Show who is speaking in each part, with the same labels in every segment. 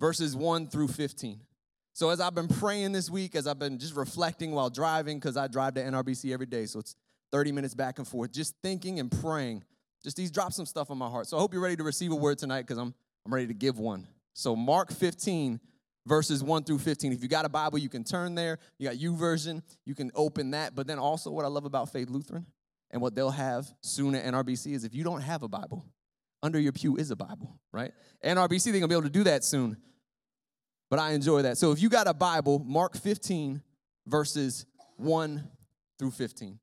Speaker 1: verses 1 through 15. So, as I've been praying this week, as I've been just reflecting while driving, because I drive to NRBC every day, so it's 30 minutes back and forth, just thinking and praying, just these drop some stuff on my heart. So, I hope you're ready to receive a word tonight, because I'm, I'm ready to give one. So, Mark 15, verses 1 through 15. If you got a Bible, you can turn there. You got YouVersion, you can open that. But then also, what I love about Faith Lutheran and what they'll have soon at NRBC is if you don't have a Bible, under your pew is a Bible, right? NRBC, they're gonna be able to do that soon. But I enjoy that. So if you got a Bible, Mark 15, verses 1 through 15. It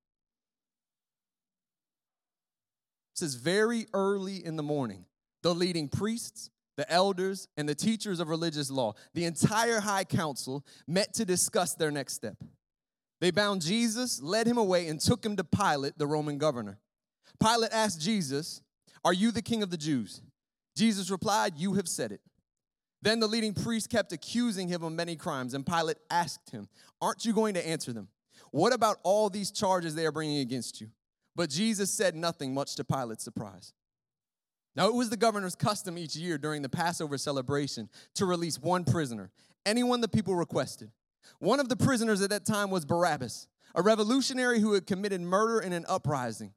Speaker 1: says, Very early in the morning, the leading priests, the elders, and the teachers of religious law, the entire high council met to discuss their next step. They bound Jesus, led him away, and took him to Pilate, the Roman governor. Pilate asked Jesus, Are you the king of the Jews? Jesus replied, You have said it. Then the leading priest kept accusing him of many crimes, and Pilate asked him, Aren't you going to answer them? What about all these charges they are bringing against you? But Jesus said nothing, much to Pilate's surprise. Now, it was the governor's custom each year during the Passover celebration to release one prisoner, anyone the people requested. One of the prisoners at that time was Barabbas, a revolutionary who had committed murder in an uprising.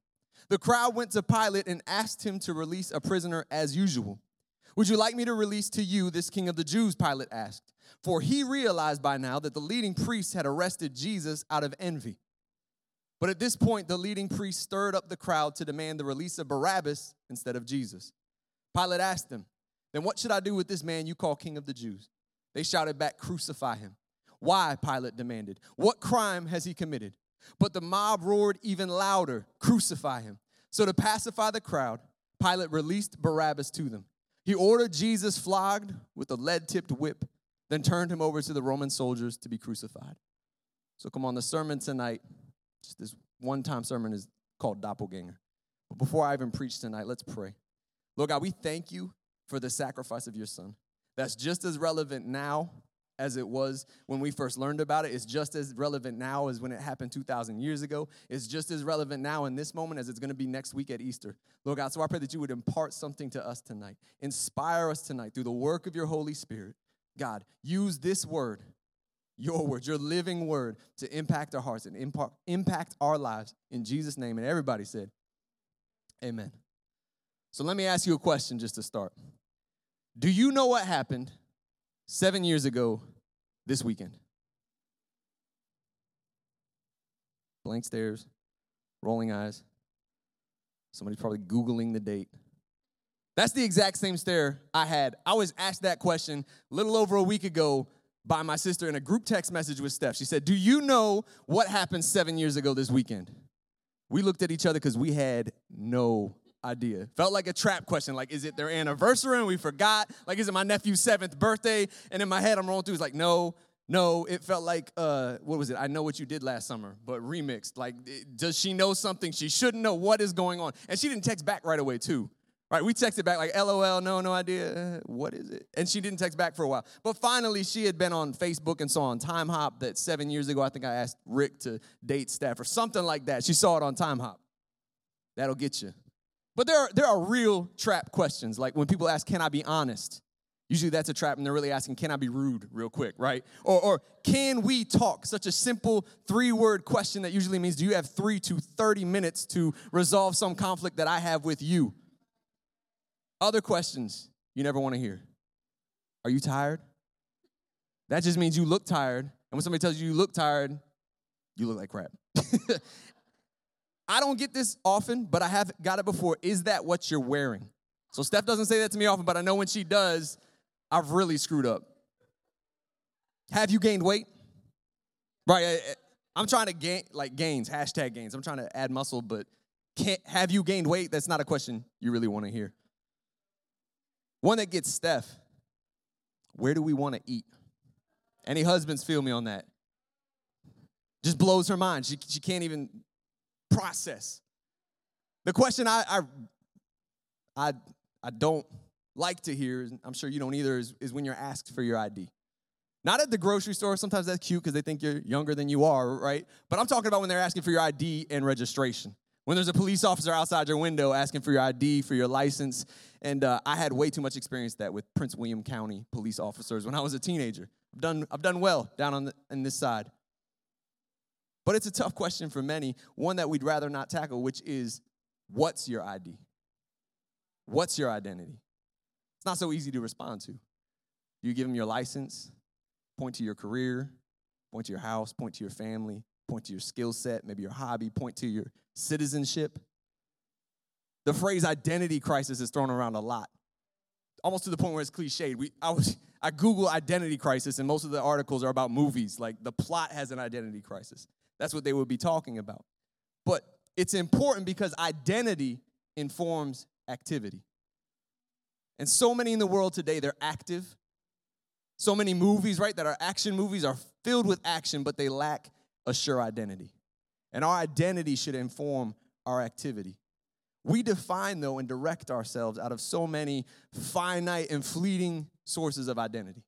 Speaker 1: The crowd went to Pilate and asked him to release a prisoner as usual. Would you like me to release to you this king of the Jews? Pilate asked. For he realized by now that the leading priests had arrested Jesus out of envy. But at this point, the leading priest stirred up the crowd to demand the release of Barabbas instead of Jesus. Pilate asked them, Then what should I do with this man you call king of the Jews? They shouted back, Crucify him. Why? Pilate demanded. What crime has he committed? But the mob roared even louder, Crucify him. So to pacify the crowd, Pilate released Barabbas to them. He ordered Jesus flogged with a lead tipped whip, then turned him over to the Roman soldiers to be crucified. So come on, the sermon tonight, just this one time sermon is called Doppelganger. But before I even preach tonight, let's pray. Lord God, we thank you for the sacrifice of your son. That's just as relevant now as it was when we first learned about it. It's just as relevant now as when it happened 2,000 years ago. It's just as relevant now in this moment as it's going to be next week at Easter. Lord God, so I pray that you would impart something to us tonight. Inspire us tonight through the work of your Holy Spirit. God, use this word, your word, your living word, to impact our hearts and impact our lives in Jesus' name. And everybody said, Amen. So let me ask you a question just to start. Do you know what happened seven years ago this weekend. Blank stares, rolling eyes. Somebody's probably Googling the date. That's the exact same stare I had. I was asked that question a little over a week ago by my sister in a group text message with Steph. She said, Do you know what happened seven years ago this weekend? We looked at each other because we had no idea. Felt like a trap question. Like, is it their anniversary and we forgot? Like, is it my nephew's seventh birthday? And in my head, I'm rolling through. It's like, no, no. It felt like, uh, what was it? I know what you did last summer, but remixed. Like, does she know something she shouldn't know? What is going on? And she didn't text back right away, too. Right, we texted back like, LOL, no, no idea. What is it? And she didn't text back for a while. But finally, she had been on Facebook and saw on Timehop that seven years ago, I think I asked Rick to date Steph or something like that. She saw it on Timehop. That'll get you. But there are, there are real trap questions. Like when people ask, Can I be honest? Usually that's a trap, and they're really asking, Can I be rude real quick, right? Or, or Can we talk? Such a simple three word question that usually means, Do you have three to 30 minutes to resolve some conflict that I have with you? Other questions you never want to hear Are you tired? That just means you look tired. And when somebody tells you you look tired, you look like crap. I don't get this often, but I have got it before. Is that what you're wearing? So Steph doesn't say that to me often, but I know when she does, I've really screwed up. Have you gained weight? Right. I'm trying to gain like gains, hashtag gains. I'm trying to add muscle, but can't have you gained weight? That's not a question you really want to hear. One that gets Steph. Where do we want to eat? Any husbands feel me on that? Just blows her mind. She, she can't even process. The question I, I, I, I don't like to hear, I'm sure you don't either, is, is when you're asked for your ID. Not at the grocery store. Sometimes that's cute because they think you're younger than you are, right? But I'm talking about when they're asking for your ID and registration. when there's a police officer outside your window asking for your ID, for your license. And uh, I had way too much experience that with Prince William County police officers when I was a teenager. I've done, I've done well down on, the, on this side. But it's a tough question for many, one that we'd rather not tackle, which is what's your ID? What's your identity? It's not so easy to respond to. You give them your license, point to your career, point to your house, point to your family, point to your skill set, maybe your hobby, point to your citizenship. The phrase identity crisis is thrown around a lot, almost to the point where it's cliched. We, I, was, I Google identity crisis, and most of the articles are about movies. Like the plot has an identity crisis. That's what they would be talking about. But it's important because identity informs activity. And so many in the world today, they're active. So many movies, right, that are action movies are filled with action, but they lack a sure identity. And our identity should inform our activity. We define, though, and direct ourselves out of so many finite and fleeting sources of identity.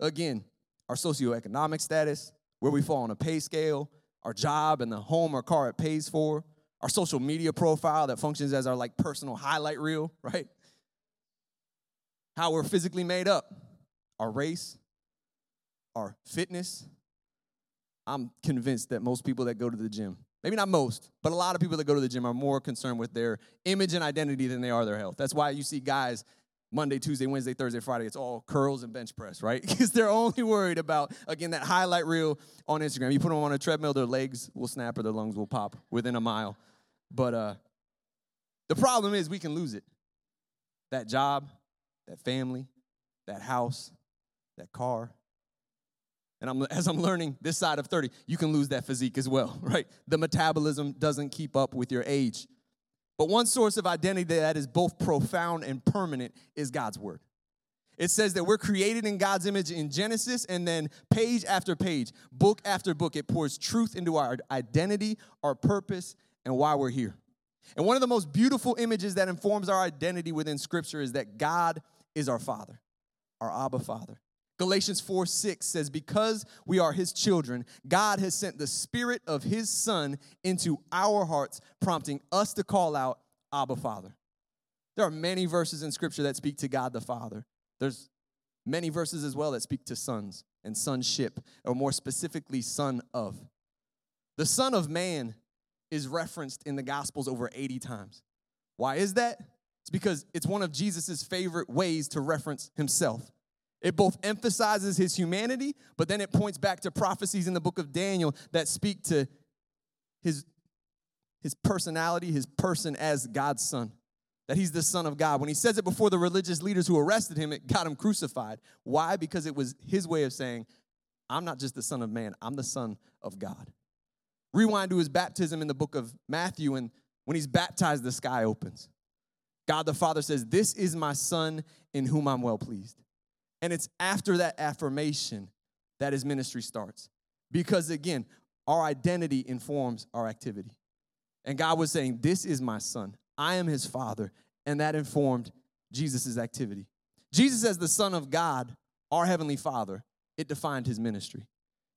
Speaker 1: Again, our socioeconomic status, where we fall on a pay scale, our job and the home or car it pays for, our social media profile that functions as our like personal highlight reel, right? How we're physically made up, our race, our fitness, I'm convinced that most people that go to the gym, maybe not most, but a lot of people that go to the gym are more concerned with their image and identity than they are their health. That's why you see guys Monday, Tuesday, Wednesday, Thursday, Friday, it's all curls and bench press, right? Because they're only worried about, again, that highlight reel on Instagram. You put them on a treadmill, their legs will snap or their lungs will pop within a mile. But uh, the problem is we can lose it. That job, that family, that house, that car, and I'm, as I'm learning this side of 30, you can lose that physique as well, right? The metabolism doesn't keep up with your age. But one source of identity that is both profound and permanent is God's word. It says that we're created in God's image in Genesis, and then page after page, book after book, it pours truth into our identity, our purpose, and why we're here. And one of the most beautiful images that informs our identity within Scripture is that God is our Father, our Abba Father. Galatians 4 6 says, Because we are his children, God has sent the spirit of his son into our hearts, prompting us to call out, Abba, Father. There are many verses in scripture that speak to God the Father. There's many verses as well that speak to sons and sonship, or more specifically, son of. The Son of Man is referenced in the Gospels over 80 times. Why is that? It's because it's one of Jesus' favorite ways to reference himself. It both emphasizes his humanity, but then it points back to prophecies in the book of Daniel that speak to his, his personality, his person as God's son, that he's the son of God. When he says it before the religious leaders who arrested him, it got him crucified. Why? Because it was his way of saying, I'm not just the son of man, I'm the son of God. Rewind to his baptism in the book of Matthew, and when he's baptized, the sky opens. God the Father says, This is my son in whom I'm well pleased. And it's after that affirmation that his ministry starts. Because again, our identity informs our activity. And God was saying, This is my son. I am his father. And that informed Jesus' activity. Jesus, as the Son of God, our Heavenly Father, it defined his ministry.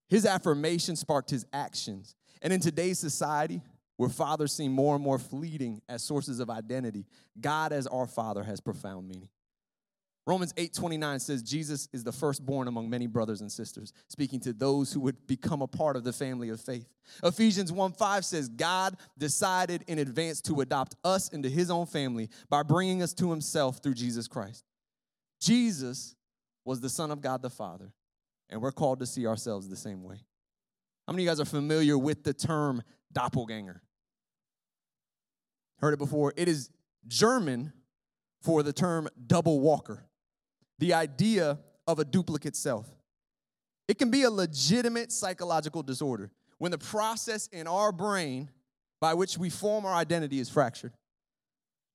Speaker 1: His affirmation sparked his actions. And in today's society, where fathers seem more and more fleeting as sources of identity, God as our Father has profound meaning. Romans 8:29 says Jesus is the firstborn among many brothers and sisters, speaking to those who would become a part of the family of faith. Ephesians 1:5 says God decided in advance to adopt us into his own family by bringing us to himself through Jesus Christ. Jesus was the son of God the Father, and we're called to see ourselves the same way. How many of you guys are familiar with the term doppelganger? Heard it before? It is German for the term double walker the idea of a duplicate self. It can be a legitimate psychological disorder when the process in our brain by which we form our identity is fractured.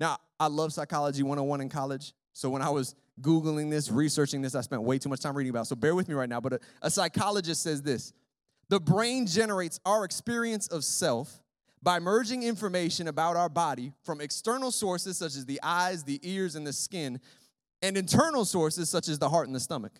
Speaker 1: Now, I love psychology 101 in college. So when I was Googling this, researching this, I spent way too much time reading about it. So bear with me right now. But a, a psychologist says this The brain generates our experience of self by merging information about our body from external sources such as the eyes, the ears, and the skin and internal sources such as the heart and the stomach.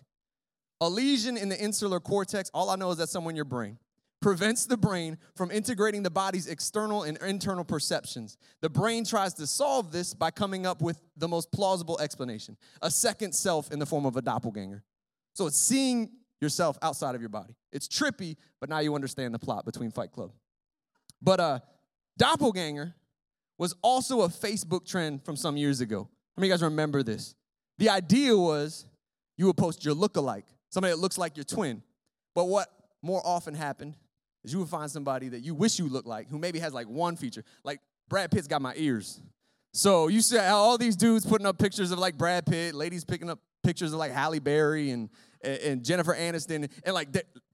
Speaker 1: A lesion in the insular cortex, all I know is that's somewhere in your brain, prevents the brain from integrating the body's external and internal perceptions. The brain tries to solve this by coming up with the most plausible explanation a second self in the form of a doppelganger. So it's seeing yourself outside of your body. It's trippy, but now you understand the plot between Fight Club. But uh, doppelganger was also a Facebook trend from some years ago. How many of you guys remember this? The idea was you would post your look-alike, somebody that looks like your twin. But what more often happened is you would find somebody that you wish you looked like, who maybe has like one feature. Like Brad Pitt's got my ears. So you see all these dudes putting up pictures of like Brad Pitt, ladies picking up pictures of like Halle Berry and, and Jennifer Aniston, and like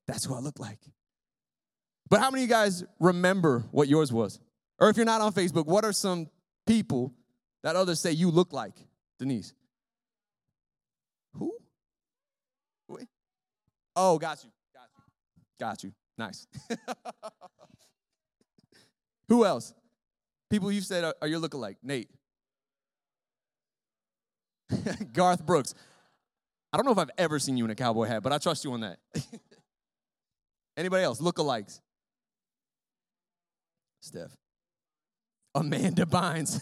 Speaker 1: that's who I look like. But how many of you guys remember what yours was? Or if you're not on Facebook, what are some people that others say you look like, Denise? Who? Wait. Oh, got you. Got you. Got you. Nice. Who else? People you said are, are your lookalike. Nate. Garth Brooks. I don't know if I've ever seen you in a cowboy hat, but I trust you on that. Anybody else? Lookalikes. Steph. Amanda Bynes.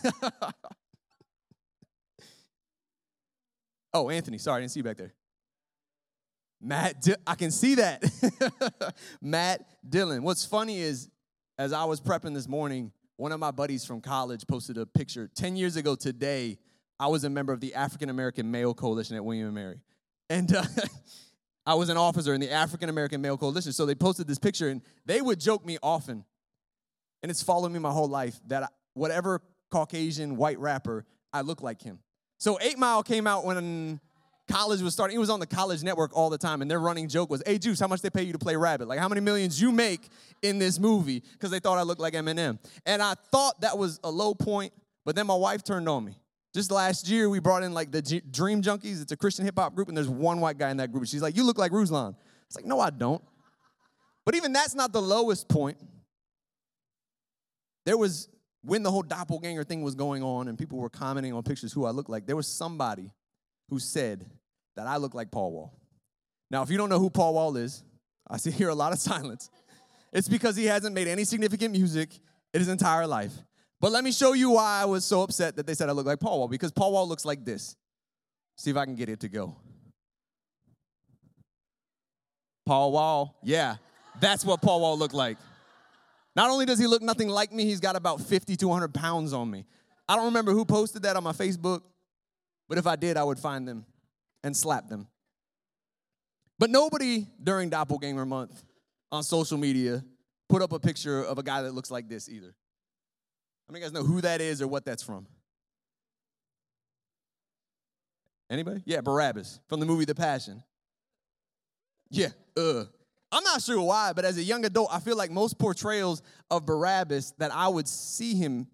Speaker 1: Oh, Anthony. Sorry, I didn't see you back there. Matt, Di- I can see that. Matt Dillon. What's funny is, as I was prepping this morning, one of my buddies from college posted a picture. 10 years ago today, I was a member of the African American Male Coalition at William & Mary. And uh, I was an officer in the African American Male Coalition. So they posted this picture, and they would joke me often. And it's followed me my whole life that I, whatever Caucasian white rapper, I look like him. So 8 Mile came out when college was starting. He was on the college network all the time, and their running joke was, "Hey, Juice, how much they pay you to play Rabbit? Like, how many millions you make in this movie?" Because they thought I looked like Eminem, and I thought that was a low point. But then my wife turned on me. Just last year, we brought in like the G- Dream Junkies. It's a Christian hip hop group, and there's one white guy in that group. She's like, "You look like Ruslan." It's like, no, I don't. But even that's not the lowest point. There was when the whole doppelganger thing was going on, and people were commenting on pictures who I look like. There was somebody who said that I look like Paul Wall. Now, if you don't know who Paul Wall is, I see here a lot of silence. It's because he hasn't made any significant music in his entire life. But let me show you why I was so upset that they said I look like Paul Wall, because Paul Wall looks like this. See if I can get it to go. Paul Wall, yeah, that's what Paul Wall looked like. Not only does he look nothing like me, he's got about 50 to 100 pounds on me. I don't remember who posted that on my Facebook, but if I did, I would find them and slap them. But nobody during Doppelganger Month on social media put up a picture of a guy that looks like this either. How many guys know who that is or what that's from? Anybody? Yeah, Barabbas from the movie The Passion. Yeah, uh. I'm not sure why, but as a young adult, I feel like most portrayals of Barabbas that I would see him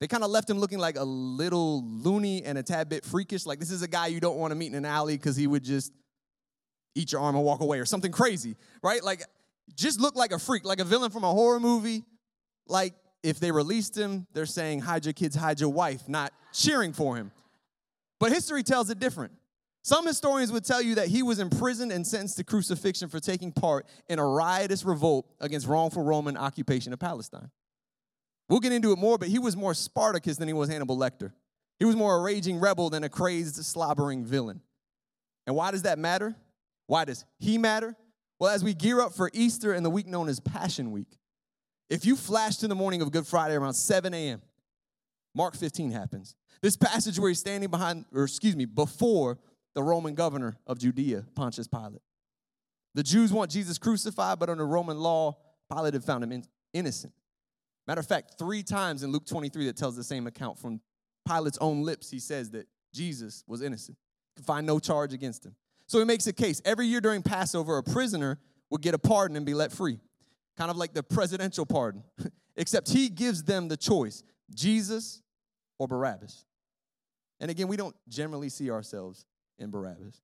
Speaker 1: they kind of left him looking like a little loony and a tad bit freakish. Like, this is a guy you don't want to meet in an alley because he would just eat your arm and walk away or something crazy, right? Like, just look like a freak, like a villain from a horror movie. Like, if they released him, they're saying, hide your kids, hide your wife, not cheering for him. But history tells it different. Some historians would tell you that he was imprisoned and sentenced to crucifixion for taking part in a riotous revolt against wrongful Roman occupation of Palestine. We'll get into it more, but he was more Spartacus than he was Hannibal Lecter. He was more a raging rebel than a crazed, slobbering villain. And why does that matter? Why does he matter? Well, as we gear up for Easter and the week known as Passion Week, if you flash to the morning of Good Friday around 7 a.m., Mark 15 happens. This passage where he's standing behind, or excuse me, before the Roman governor of Judea, Pontius Pilate. The Jews want Jesus crucified, but under Roman law, Pilate had found him innocent. Matter of fact, three times in Luke 23 that tells the same account from Pilate's own lips, he says that Jesus was innocent. could find no charge against him. So he makes a case. Every year during Passover, a prisoner would get a pardon and be let free. Kind of like the presidential pardon. Except he gives them the choice Jesus or Barabbas. And again, we don't generally see ourselves in Barabbas.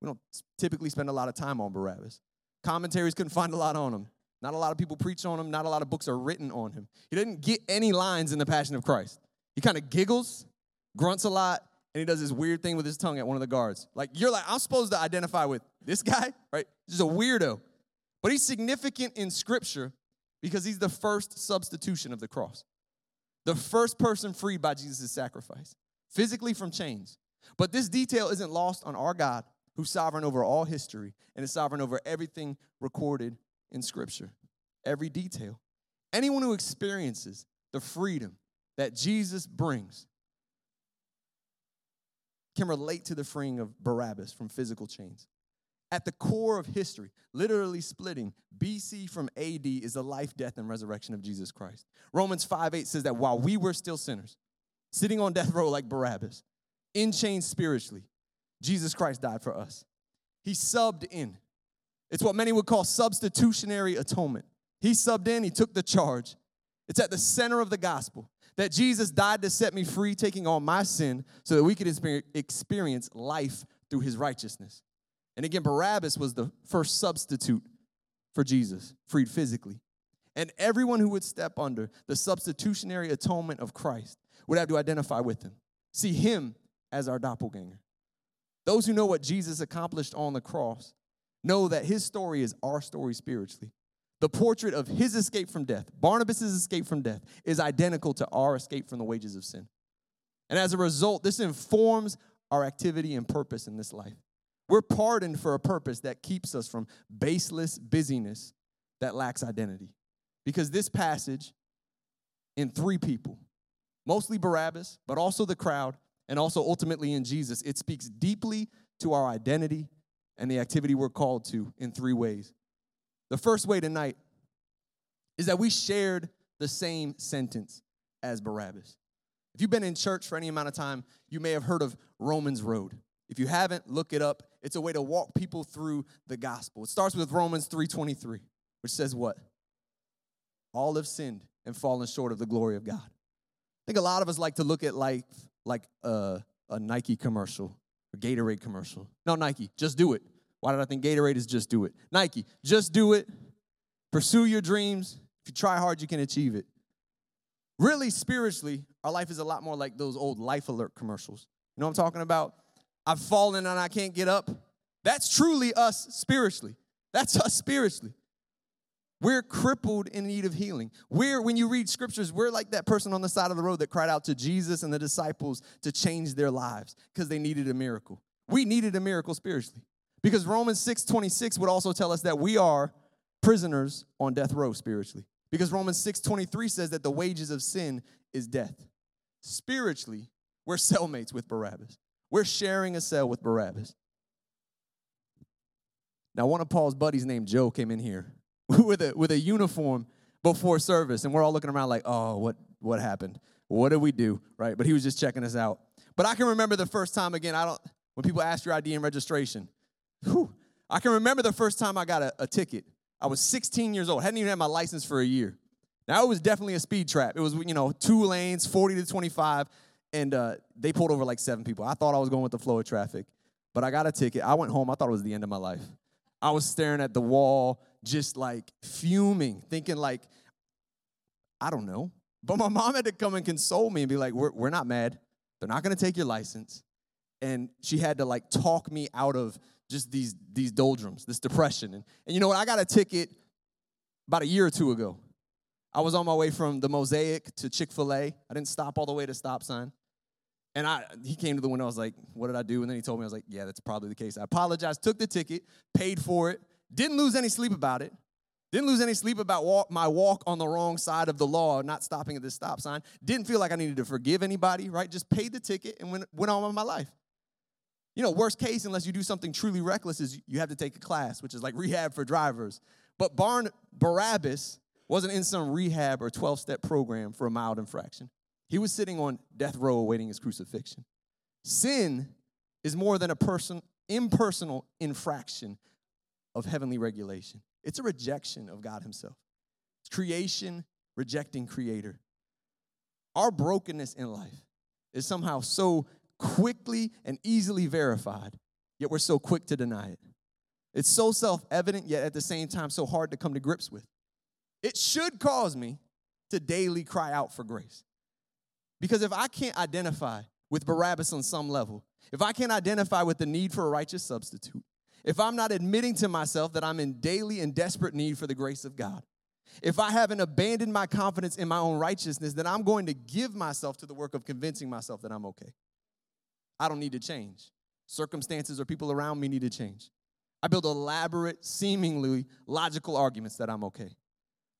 Speaker 1: We don't typically spend a lot of time on Barabbas. Commentaries couldn't find a lot on him. Not a lot of people preach on him. Not a lot of books are written on him. He didn't get any lines in the Passion of Christ. He kind of giggles, grunts a lot, and he does this weird thing with his tongue at one of the guards. Like, you're like, I'm supposed to identify with this guy, right? Just a weirdo. But he's significant in scripture because he's the first substitution of the cross. The first person freed by Jesus' sacrifice, physically from chains. But this detail isn't lost on our God, who's sovereign over all history and is sovereign over everything recorded in scripture. Every detail. Anyone who experiences the freedom that Jesus brings can relate to the freeing of Barabbas from physical chains. At the core of history, literally splitting BC from AD, is the life, death, and resurrection of Jesus Christ. Romans 5 8 says that while we were still sinners, sitting on death row like Barabbas, in chains spiritually, Jesus Christ died for us. He subbed in. It's what many would call substitutionary atonement. He subbed in, he took the charge. It's at the center of the gospel that Jesus died to set me free, taking on my sin so that we could experience life through his righteousness. And again, Barabbas was the first substitute for Jesus, freed physically. And everyone who would step under the substitutionary atonement of Christ would have to identify with him, see him as our doppelganger. Those who know what Jesus accomplished on the cross know that his story is our story spiritually. The portrait of his escape from death, Barnabas' escape from death, is identical to our escape from the wages of sin. And as a result, this informs our activity and purpose in this life. We're pardoned for a purpose that keeps us from baseless busyness that lacks identity. Because this passage, in three people, mostly Barabbas, but also the crowd, and also ultimately in Jesus, it speaks deeply to our identity and the activity we're called to in three ways. The first way tonight is that we shared the same sentence as Barabbas. If you've been in church for any amount of time, you may have heard of Romans Road. If you haven't, look it up. It's a way to walk people through the gospel. It starts with Romans 3:23, which says what? All have sinned and fallen short of the glory of God. I think a lot of us like to look at life like a, a Nike commercial, a Gatorade commercial. No, Nike, just do it. Why did I think Gatorade is just do it? Nike, just do it. Pursue your dreams. If you try hard, you can achieve it. Really, spiritually, our life is a lot more like those old Life Alert commercials. You know what I'm talking about? I've fallen and I can't get up. That's truly us spiritually. That's us spiritually. We're crippled in need of healing. We're, when you read scriptures, we're like that person on the side of the road that cried out to Jesus and the disciples to change their lives because they needed a miracle. We needed a miracle spiritually. Because Romans 6 26 would also tell us that we are prisoners on death row spiritually. Because Romans 6 23 says that the wages of sin is death. Spiritually, we're cellmates with Barabbas. We're sharing a cell with Barabbas. Now, one of Paul's buddies named Joe came in here with a with a uniform before service, and we're all looking around like, oh, what what happened? What did we do? Right? But he was just checking us out. But I can remember the first time again. I don't when people ask your ID and registration. Whew, I can remember the first time I got a, a ticket. I was 16 years old. Hadn't even had my license for a year. Now it was definitely a speed trap. It was you know two lanes, 40 to 25, and uh, they pulled over like seven people. I thought I was going with the flow of traffic, but I got a ticket. I went home. I thought it was the end of my life. I was staring at the wall, just like fuming, thinking like, I don't know. But my mom had to come and console me and be like, we're, we're not mad. They're not gonna take your license. And she had to like talk me out of just these, these doldrums, this depression. And, and you know what? I got a ticket about a year or two ago. I was on my way from the Mosaic to Chick fil A. I didn't stop all the way to stop sign. And I, he came to the window. I was like, "What did I do?" And then he told me, "I was like, yeah, that's probably the case." I apologized, took the ticket, paid for it, didn't lose any sleep about it. Didn't lose any sleep about walk, my walk on the wrong side of the law, not stopping at this stop sign. Didn't feel like I needed to forgive anybody, right? Just paid the ticket and went, went on with my life. You know, worst case, unless you do something truly reckless, is you have to take a class, which is like rehab for drivers. But Barn, Barabbas wasn't in some rehab or 12 step program for a mild infraction. He was sitting on death row awaiting his crucifixion. Sin is more than a person, impersonal infraction of heavenly regulation. It's a rejection of God Himself. It's creation rejecting creator. Our brokenness in life is somehow so quickly and easily verified, yet we're so quick to deny it. It's so self evident, yet at the same time so hard to come to grips with. It should cause me to daily cry out for grace. Because if I can't identify with Barabbas on some level, if I can't identify with the need for a righteous substitute, if I'm not admitting to myself that I'm in daily and desperate need for the grace of God, if I haven't abandoned my confidence in my own righteousness, then I'm going to give myself to the work of convincing myself that I'm okay. I don't need to change. Circumstances or people around me need to change. I build elaborate, seemingly logical arguments that I'm okay.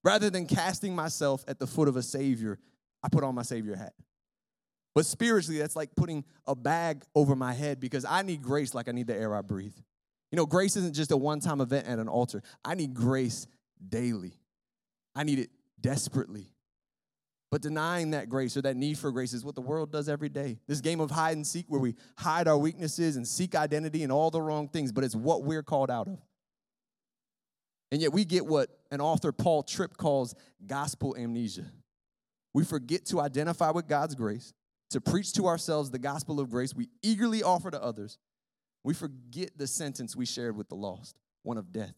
Speaker 1: Rather than casting myself at the foot of a Savior, I put on my Savior hat. But spiritually, that's like putting a bag over my head because I need grace like I need the air I breathe. You know, grace isn't just a one time event at an altar, I need grace daily. I need it desperately. But denying that grace or that need for grace is what the world does every day. This game of hide and seek where we hide our weaknesses and seek identity and all the wrong things, but it's what we're called out of. And yet we get what an author, Paul Tripp, calls gospel amnesia. We forget to identify with God's grace, to preach to ourselves the gospel of grace we eagerly offer to others. We forget the sentence we shared with the lost, one of death.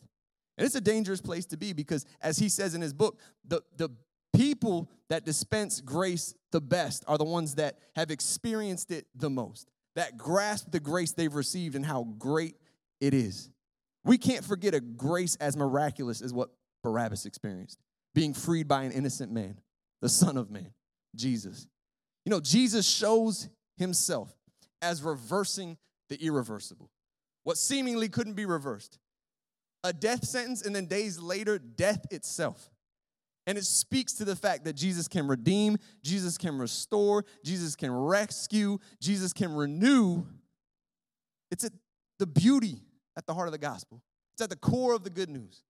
Speaker 1: And it's a dangerous place to be because, as he says in his book, the, the people that dispense grace the best are the ones that have experienced it the most, that grasp the grace they've received and how great it is. We can't forget a grace as miraculous as what Barabbas experienced being freed by an innocent man, the Son of Man, Jesus. You know, Jesus shows himself as reversing the irreversible, what seemingly couldn't be reversed. A death sentence, and then days later, death itself. And it speaks to the fact that Jesus can redeem, Jesus can restore, Jesus can rescue, Jesus can renew. It's a, the beauty at the heart of the gospel, it's at the core of the good news.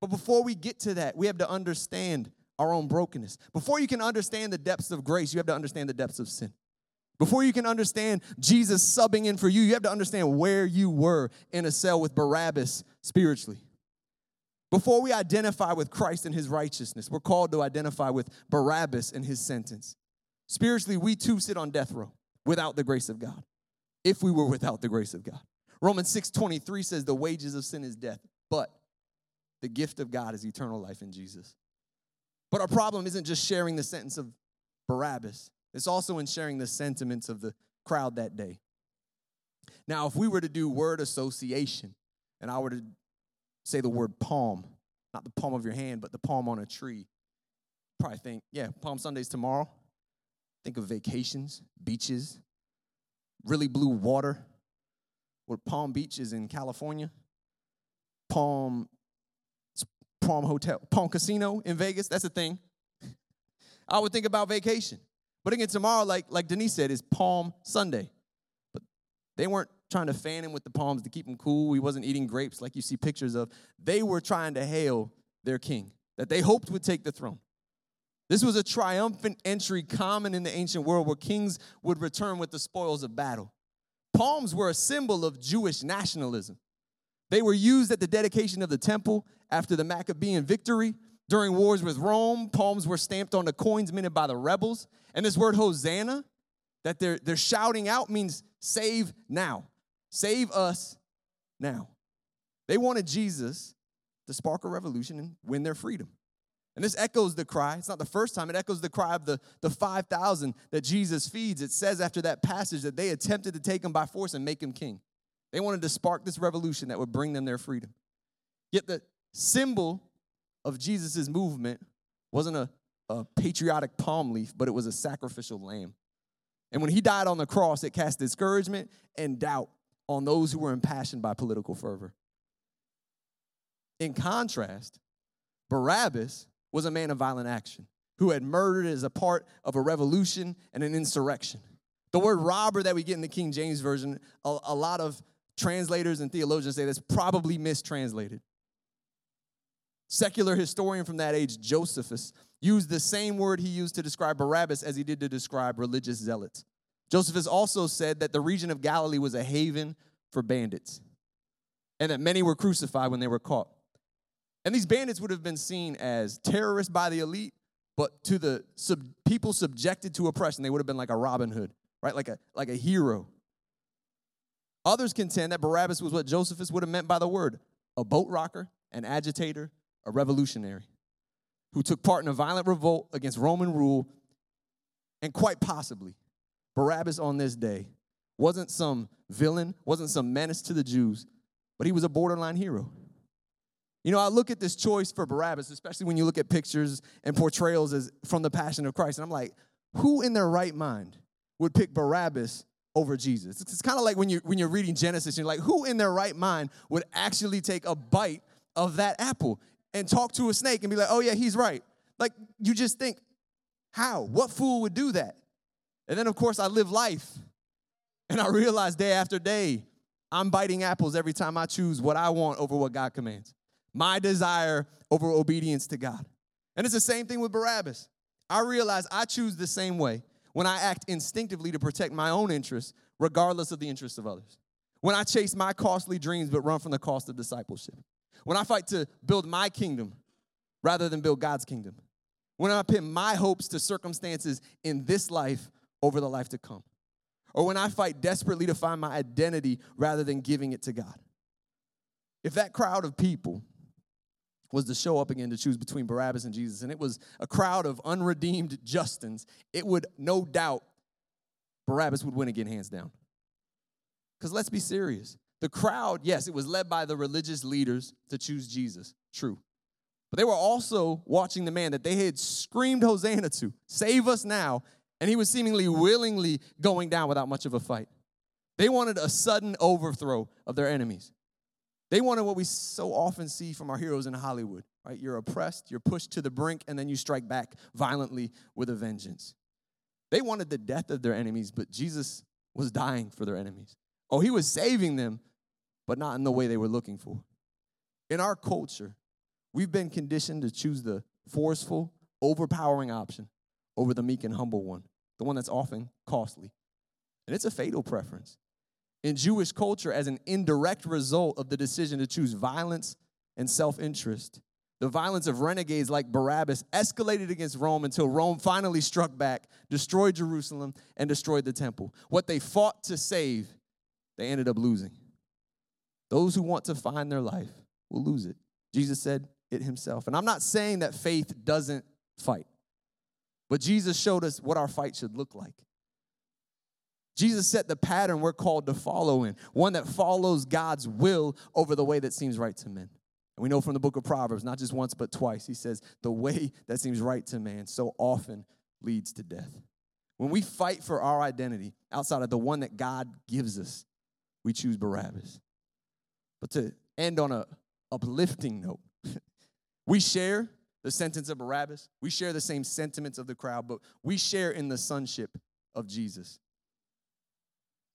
Speaker 1: But before we get to that, we have to understand our own brokenness. Before you can understand the depths of grace, you have to understand the depths of sin. Before you can understand Jesus subbing in for you, you have to understand where you were in a cell with Barabbas spiritually. Before we identify with Christ and his righteousness, we're called to identify with Barabbas and his sentence. Spiritually, we too sit on death row without the grace of God, if we were without the grace of God. Romans 6 23 says, The wages of sin is death, but the gift of God is eternal life in Jesus. But our problem isn't just sharing the sentence of Barabbas, it's also in sharing the sentiments of the crowd that day. Now, if we were to do word association, and I were to say the word palm, not the palm of your hand, but the palm on a tree, probably think, yeah, Palm Sunday's tomorrow. Think of vacations, beaches, really blue water. What Palm Beach is in California, Palm Palm Hotel, Palm Casino in Vegas. That's a thing. I would think about vacation. But again, tomorrow, like, like Denise said, is Palm Sunday. But they weren't trying to fan him with the palms to keep him cool. He wasn't eating grapes like you see pictures of. They were trying to hail their king that they hoped would take the throne. This was a triumphant entry common in the ancient world where kings would return with the spoils of battle. Palms were a symbol of Jewish nationalism. They were used at the dedication of the temple after the Maccabean victory. During wars with Rome, palms were stamped on the coins minted by the rebels. And this word Hosanna that they're, they're shouting out means save now. Save us now. They wanted Jesus to spark a revolution and win their freedom. And this echoes the cry. It's not the first time, it echoes the cry of the, the 5,000 that Jesus feeds. It says after that passage that they attempted to take him by force and make him king. They wanted to spark this revolution that would bring them their freedom. Yet the symbol of Jesus' movement wasn't a, a patriotic palm leaf, but it was a sacrificial lamb. And when he died on the cross, it cast discouragement and doubt on those who were impassioned by political fervor. In contrast, Barabbas was a man of violent action who had murdered as a part of a revolution and an insurrection. The word robber that we get in the King James Version, a, a lot of translators and theologians say that's probably mistranslated. Secular historian from that age, Josephus, used the same word he used to describe Barabbas as he did to describe religious zealots. Josephus also said that the region of Galilee was a haven for bandits and that many were crucified when they were caught. And these bandits would have been seen as terrorists by the elite, but to the sub- people subjected to oppression, they would have been like a Robin Hood, right? Like a, like a hero. Others contend that Barabbas was what Josephus would have meant by the word a boat rocker, an agitator, a revolutionary who took part in a violent revolt against Roman rule. And quite possibly, Barabbas on this day wasn't some villain, wasn't some menace to the Jews, but he was a borderline hero. You know, I look at this choice for Barabbas, especially when you look at pictures and portrayals as from the Passion of Christ, and I'm like, who in their right mind would pick Barabbas over Jesus? It's, it's kind of like when you when you're reading Genesis, you're like, who in their right mind would actually take a bite of that apple and talk to a snake and be like, oh yeah, he's right. Like you just think, how? What fool would do that? And then of course I live life and I realize day after day, I'm biting apples every time I choose what I want over what God commands. My desire over obedience to God. And it's the same thing with Barabbas. I realize I choose the same way when I act instinctively to protect my own interests, regardless of the interests of others. When I chase my costly dreams but run from the cost of discipleship. When I fight to build my kingdom rather than build God's kingdom. When I pin my hopes to circumstances in this life over the life to come or when I fight desperately to find my identity rather than giving it to God. If that crowd of people was to show up again to choose between Barabbas and Jesus, and it was a crowd of unredeemed Justins, it would no doubt Barabbas would win again, hands down. Because let's be serious. The crowd, yes, it was led by the religious leaders to choose Jesus, true. But they were also watching the man that they had screamed Hosanna to, save us now, and he was seemingly willingly going down without much of a fight. They wanted a sudden overthrow of their enemies. They wanted what we so often see from our heroes in Hollywood, right? You're oppressed, you're pushed to the brink, and then you strike back violently with a vengeance. They wanted the death of their enemies, but Jesus was dying for their enemies. Oh, he was saving them, but not in the way they were looking for. In our culture, we've been conditioned to choose the forceful, overpowering option over the meek and humble one the one that's often costly. And it's a fatal preference. In Jewish culture, as an indirect result of the decision to choose violence and self interest, the violence of renegades like Barabbas escalated against Rome until Rome finally struck back, destroyed Jerusalem, and destroyed the temple. What they fought to save, they ended up losing. Those who want to find their life will lose it. Jesus said it himself. And I'm not saying that faith doesn't fight. But Jesus showed us what our fight should look like. Jesus set the pattern we're called to follow in, one that follows God's will over the way that seems right to men. And we know from the book of Proverbs, not just once, but twice, he says, the way that seems right to man so often leads to death. When we fight for our identity outside of the one that God gives us, we choose Barabbas. But to end on a uplifting note, we share the sentence of Barabbas. We share the same sentiments of the crowd, but we share in the sonship of Jesus.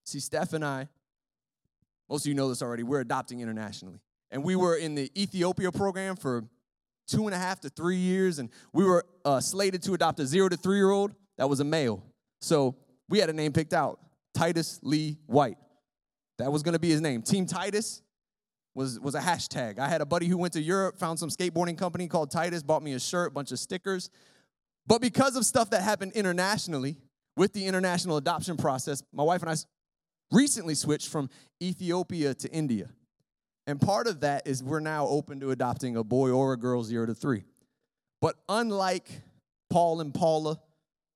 Speaker 1: See, Steph and I, most of you know this already, we're adopting internationally. And we were in the Ethiopia program for two and a half to three years, and we were uh, slated to adopt a zero to three year old that was a male. So we had a name picked out Titus Lee White. That was gonna be his name. Team Titus was, was a hashtag. I had a buddy who went to Europe, found some skateboarding company called Titus, bought me a shirt, bunch of stickers. But because of stuff that happened internationally with the international adoption process, my wife and I recently switched from Ethiopia to India. And part of that is we're now open to adopting a boy or a girl zero to three. But unlike Paul and Paula,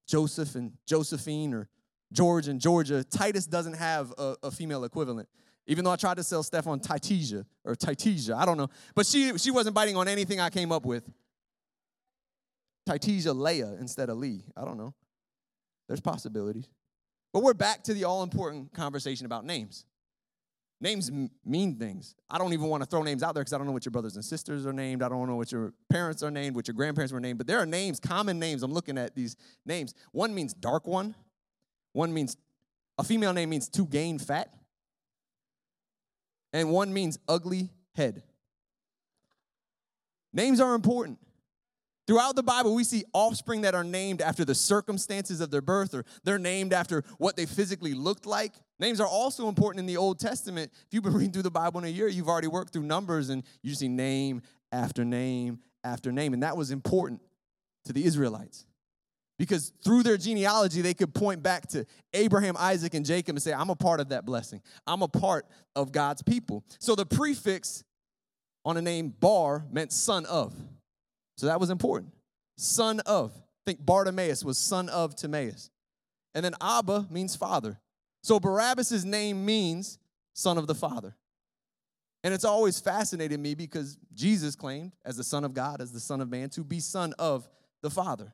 Speaker 1: Joseph and Josephine, or George and Georgia, Titus doesn't have a, a female equivalent. Even though I tried to sell Steph on Titija or Titija, I don't know. But she, she wasn't biting on anything I came up with. Titija Leah instead of Lee. I don't know. There's possibilities. But we're back to the all important conversation about names. Names m- mean things. I don't even want to throw names out there because I don't know what your brothers and sisters are named. I don't know what your parents are named, what your grandparents were named. But there are names, common names. I'm looking at these names. One means dark one, one means a female name means to gain fat and one means ugly head. Names are important. Throughout the Bible, we see offspring that are named after the circumstances of their birth or they're named after what they physically looked like. Names are also important in the Old Testament. If you've been reading through the Bible in a year, you've already worked through numbers and you see name after name after name. And that was important to the Israelites because through their genealogy, they could point back to Abraham, Isaac, and Jacob and say, I'm a part of that blessing. I'm a part of God's people. So the prefix on a name Bar meant son of. So that was important. Son of. think Bartimaeus was son of Timaeus. And then Abba means father. So Barabbas' name means son of the father. And it's always fascinated me because Jesus claimed, as the Son of God, as the Son of Man, to be Son of the Father.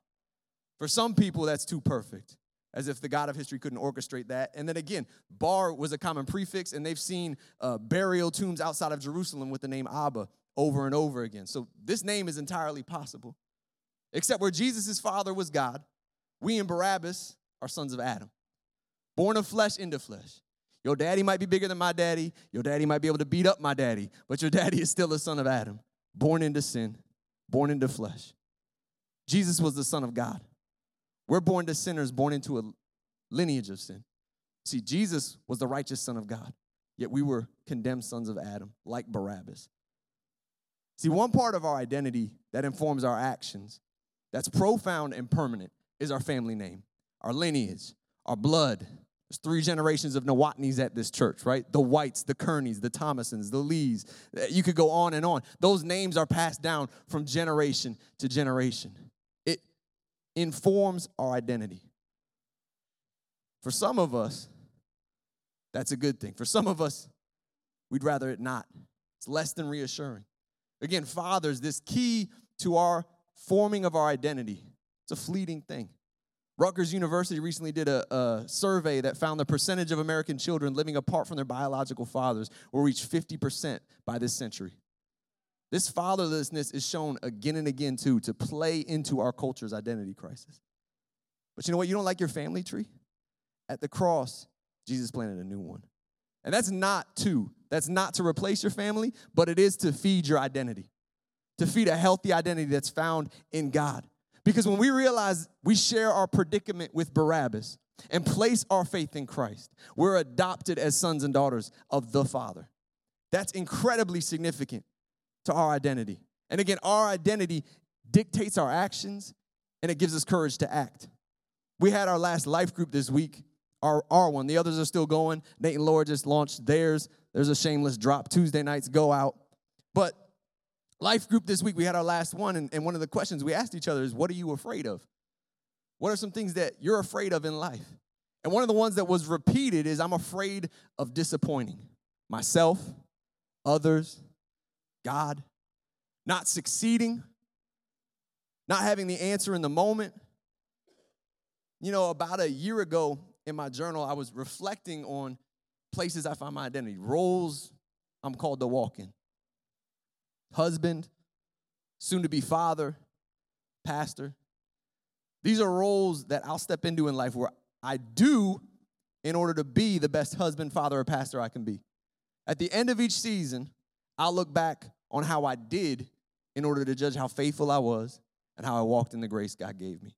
Speaker 1: For some people, that's too perfect, as if the God of history couldn't orchestrate that. And then again, Bar was a common prefix, and they've seen uh, burial tombs outside of Jerusalem with the name Abba over and over again. So this name is entirely possible. Except where Jesus' father was God, we and Barabbas are sons of Adam, born of flesh into flesh. Your daddy might be bigger than my daddy. Your daddy might be able to beat up my daddy, but your daddy is still a son of Adam, born into sin, born into flesh. Jesus was the son of God. We're born to sinners, born into a lineage of sin. See, Jesus was the righteous son of God, yet we were condemned sons of Adam, like Barabbas. See, one part of our identity that informs our actions, that's profound and permanent, is our family name, our lineage, our blood, there's three generations of Nawatnis at this church, right? The Whites, the Kearneys, the Thomasons, the Lees. You could go on and on. Those names are passed down from generation to generation. Informs our identity. For some of us, that's a good thing. For some of us, we'd rather it not. It's less than reassuring. Again, fathers, this key to our forming of our identity, it's a fleeting thing. Rutgers University recently did a, a, survey that found the percentage of American children living apart from their biological fathers will reach 50% by this century. This fatherlessness is shown again and again, too, to play into our culture's identity crisis. But you know what? You don't like your family tree? At the cross, Jesus planted a new one. And that's not to, that's not to replace your family, but it is to feed your identity, to feed a healthy identity that's found in God. Because when we realize we share our predicament with Barabbas and place our faith in Christ, we're adopted as sons and daughters of the Father. That's incredibly significant to our identity. And again, our identity dictates our actions and it gives us courage to act. We had our last life group this week, our, our one. The others are still going. Nate and Laura just launched theirs. There's a shameless drop. Tuesday nights go out. But Life group this week, we had our last one, and, and one of the questions we asked each other is, What are you afraid of? What are some things that you're afraid of in life? And one of the ones that was repeated is, I'm afraid of disappointing myself, others, God, not succeeding, not having the answer in the moment. You know, about a year ago in my journal, I was reflecting on places I find my identity, roles I'm called to walk in husband, soon to be father, pastor. These are roles that I'll step into in life where I do in order to be the best husband, father, or pastor I can be. At the end of each season, I'll look back on how I did in order to judge how faithful I was and how I walked in the grace God gave me.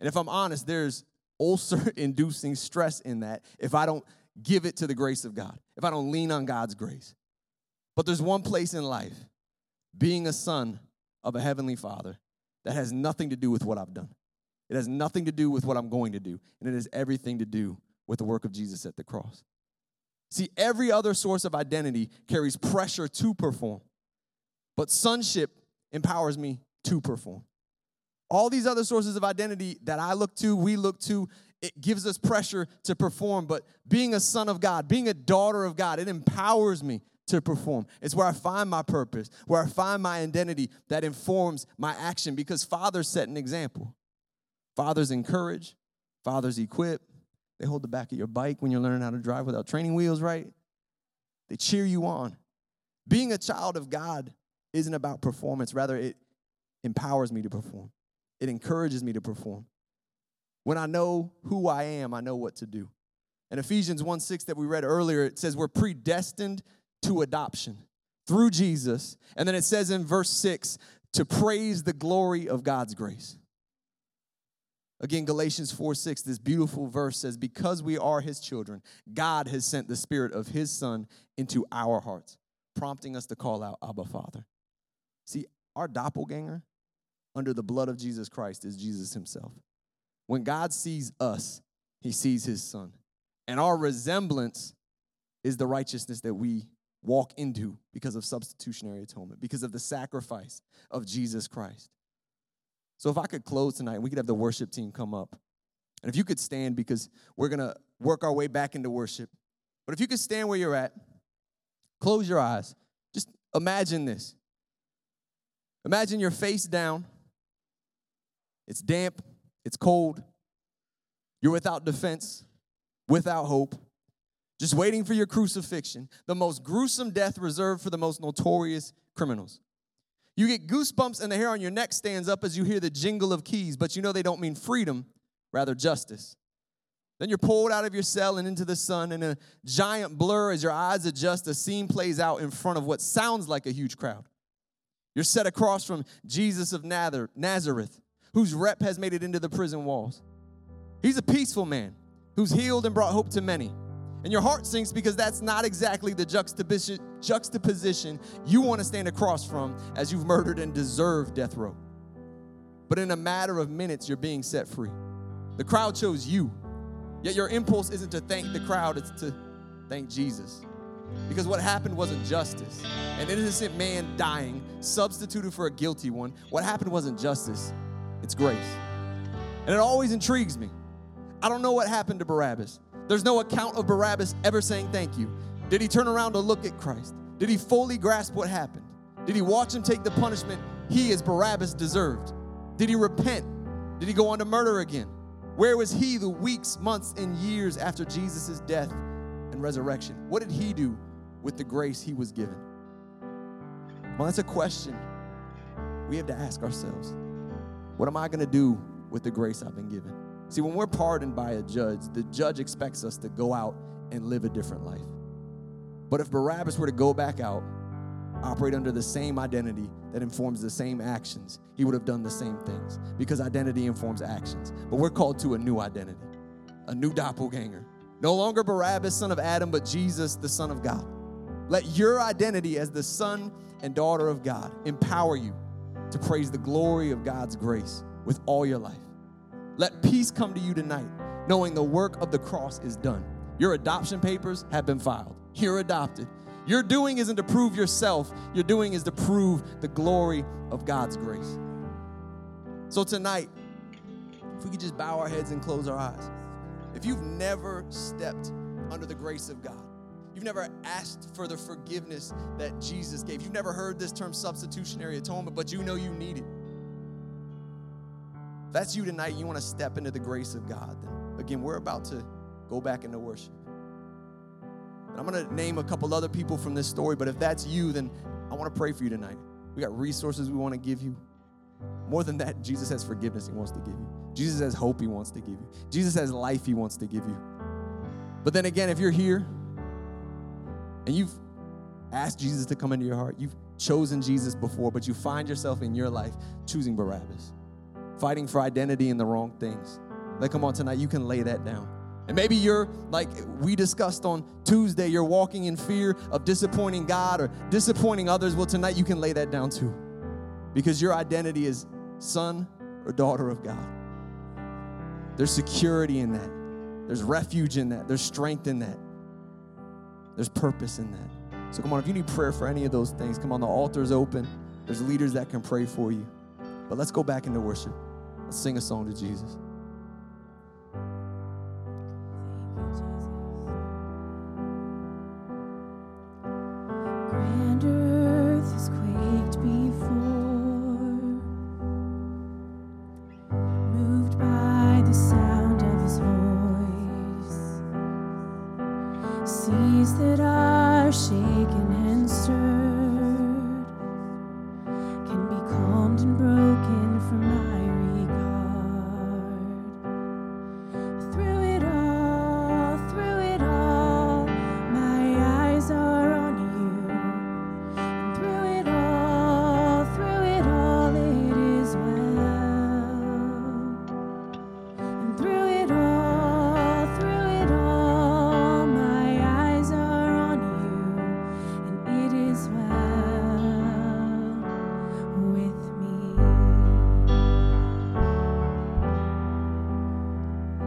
Speaker 1: And if I'm honest, there's ulcer inducing stress in that if I don't give it to the grace of God, if I don't lean on God's grace. But there's one place in life being a son of a heavenly father that has nothing to do with what I've done. It has nothing to do with what I'm going to do, and it has everything to do with the work of Jesus at the cross. See, every other source of identity carries pressure to perform, but sonship empowers me to perform. All these other sources of identity that I look to, we look to, it gives us pressure to perform. But being a son of God, being a daughter of God, it empowers me to perform. It's where I find my purpose, where I find my identity that informs my action because fathers set an example. Fathers encourage, fathers equip. They hold the back of your bike when you're learning how to drive without training wheels, right? They cheer you on. Being a child of God isn't about performance, rather, it empowers me to perform, it encourages me to perform. When I know who I am, I know what to do. In Ephesians 1 6 that we read earlier, it says we're predestined to adoption through Jesus. And then it says in verse 6 to praise the glory of God's grace. Again, Galatians 4 6, this beautiful verse says, Because we are his children, God has sent the spirit of his son into our hearts, prompting us to call out, Abba, Father. See, our doppelganger under the blood of Jesus Christ is Jesus himself. When God sees us, he sees his son. And our resemblance is the righteousness that we walk into because of substitutionary atonement, because of the sacrifice of Jesus Christ. So, if I could close tonight, and we could have the worship team come up. And if you could stand, because we're going to work our way back into worship. But if you could stand where you're at, close your eyes, just Imagine this. Imagine you're face down. It's damp, it's cold. You're without defense, without hope, just waiting for your crucifixion, the most gruesome death reserved for the most notorious criminals. You get goosebumps and the hair on your neck stands up as you hear the jingle of keys, but you know they don't mean freedom, rather justice. Then you're pulled out of your cell and into the sun, and a giant blur as your eyes adjust, a scene plays out in front of what sounds like a huge crowd. You're set across from Jesus of Nazareth, whose rep has made it into the prison walls. He's a peaceful man who's healed and brought hope to many. And your heart sinks because that's not exactly the juxtaposition, you want to stand across from as you've murdered and deserved death row. But in a matter of minutes, you're being set free. The crowd chose you, yet your impulse isn't to thank the crowd, it's to thank Jesus. Because what happened wasn't justice. An innocent man dying, substituted for a guilty one. What happened wasn't justice, it's grace. And it always intrigues me. I don't know what happened to Barabbas. There's no account of Barabbas ever saying thank you. Did he turn around to look at Christ? Did he fully grasp what happened? Did he watch him take the punishment he, as Barabbas, deserved? Did he repent? Did he go on to murder again? Where was he the weeks, months, and years after Jesus' death and resurrection? What did he do with the grace he was given? Well, that's a question we have to ask ourselves. What am I going to do with the grace I've been given? See, when we're pardoned by a judge, the judge expects us to go out and live a different life. But if Barabbas were to go back out, operate under the same identity that informs the same actions, he would have done the same things because identity informs actions. But we're called to a new identity, a new doppelganger. No longer Barabbas, son of Adam, but Jesus, the Son of God. Let your identity as the son and daughter of God empower you to praise the glory of God's grace with all your life. Let peace come to you tonight, knowing the work of the cross is done. Your adoption papers have been filed. You're adopted. Your doing isn't to prove yourself, your doing is to prove the glory of God's grace. So tonight, if we could just bow our heads and close our eyes. If you've never stepped under the grace of God, you've never asked for the forgiveness that Jesus gave, you've never heard this term substitutionary atonement, but you know you need it that's you tonight, you want to step into the grace of God, then again, we're about to go back into worship. And I'm going to name a couple other people from this story, but if that's you, then I want to pray for you tonight. We got resources we want to give you. More than that, Jesus has forgiveness he wants to give you. Jesus has hope he wants to give you. Jesus has life he wants to give you. But then again, if you're here and you've asked Jesus to come into your heart, you've chosen Jesus before, but you find yourself in your life choosing Barabbas fighting for identity in the wrong things. Like, come on, tonight, you can lay that down. And maybe you're like we discussed on Tuesday, you're walking in fear of disappointing God or disappointing others. Well, tonight you can lay that down too. Because your identity is son or daughter of God. There's security in that, there's refuge in that, there's strength in that, there's purpose in that. So come on, if you need prayer for any of those things, come on, the altar's open. There's leaders that can pray for you. But let's go back into worship. Let's sing a song to Jesus.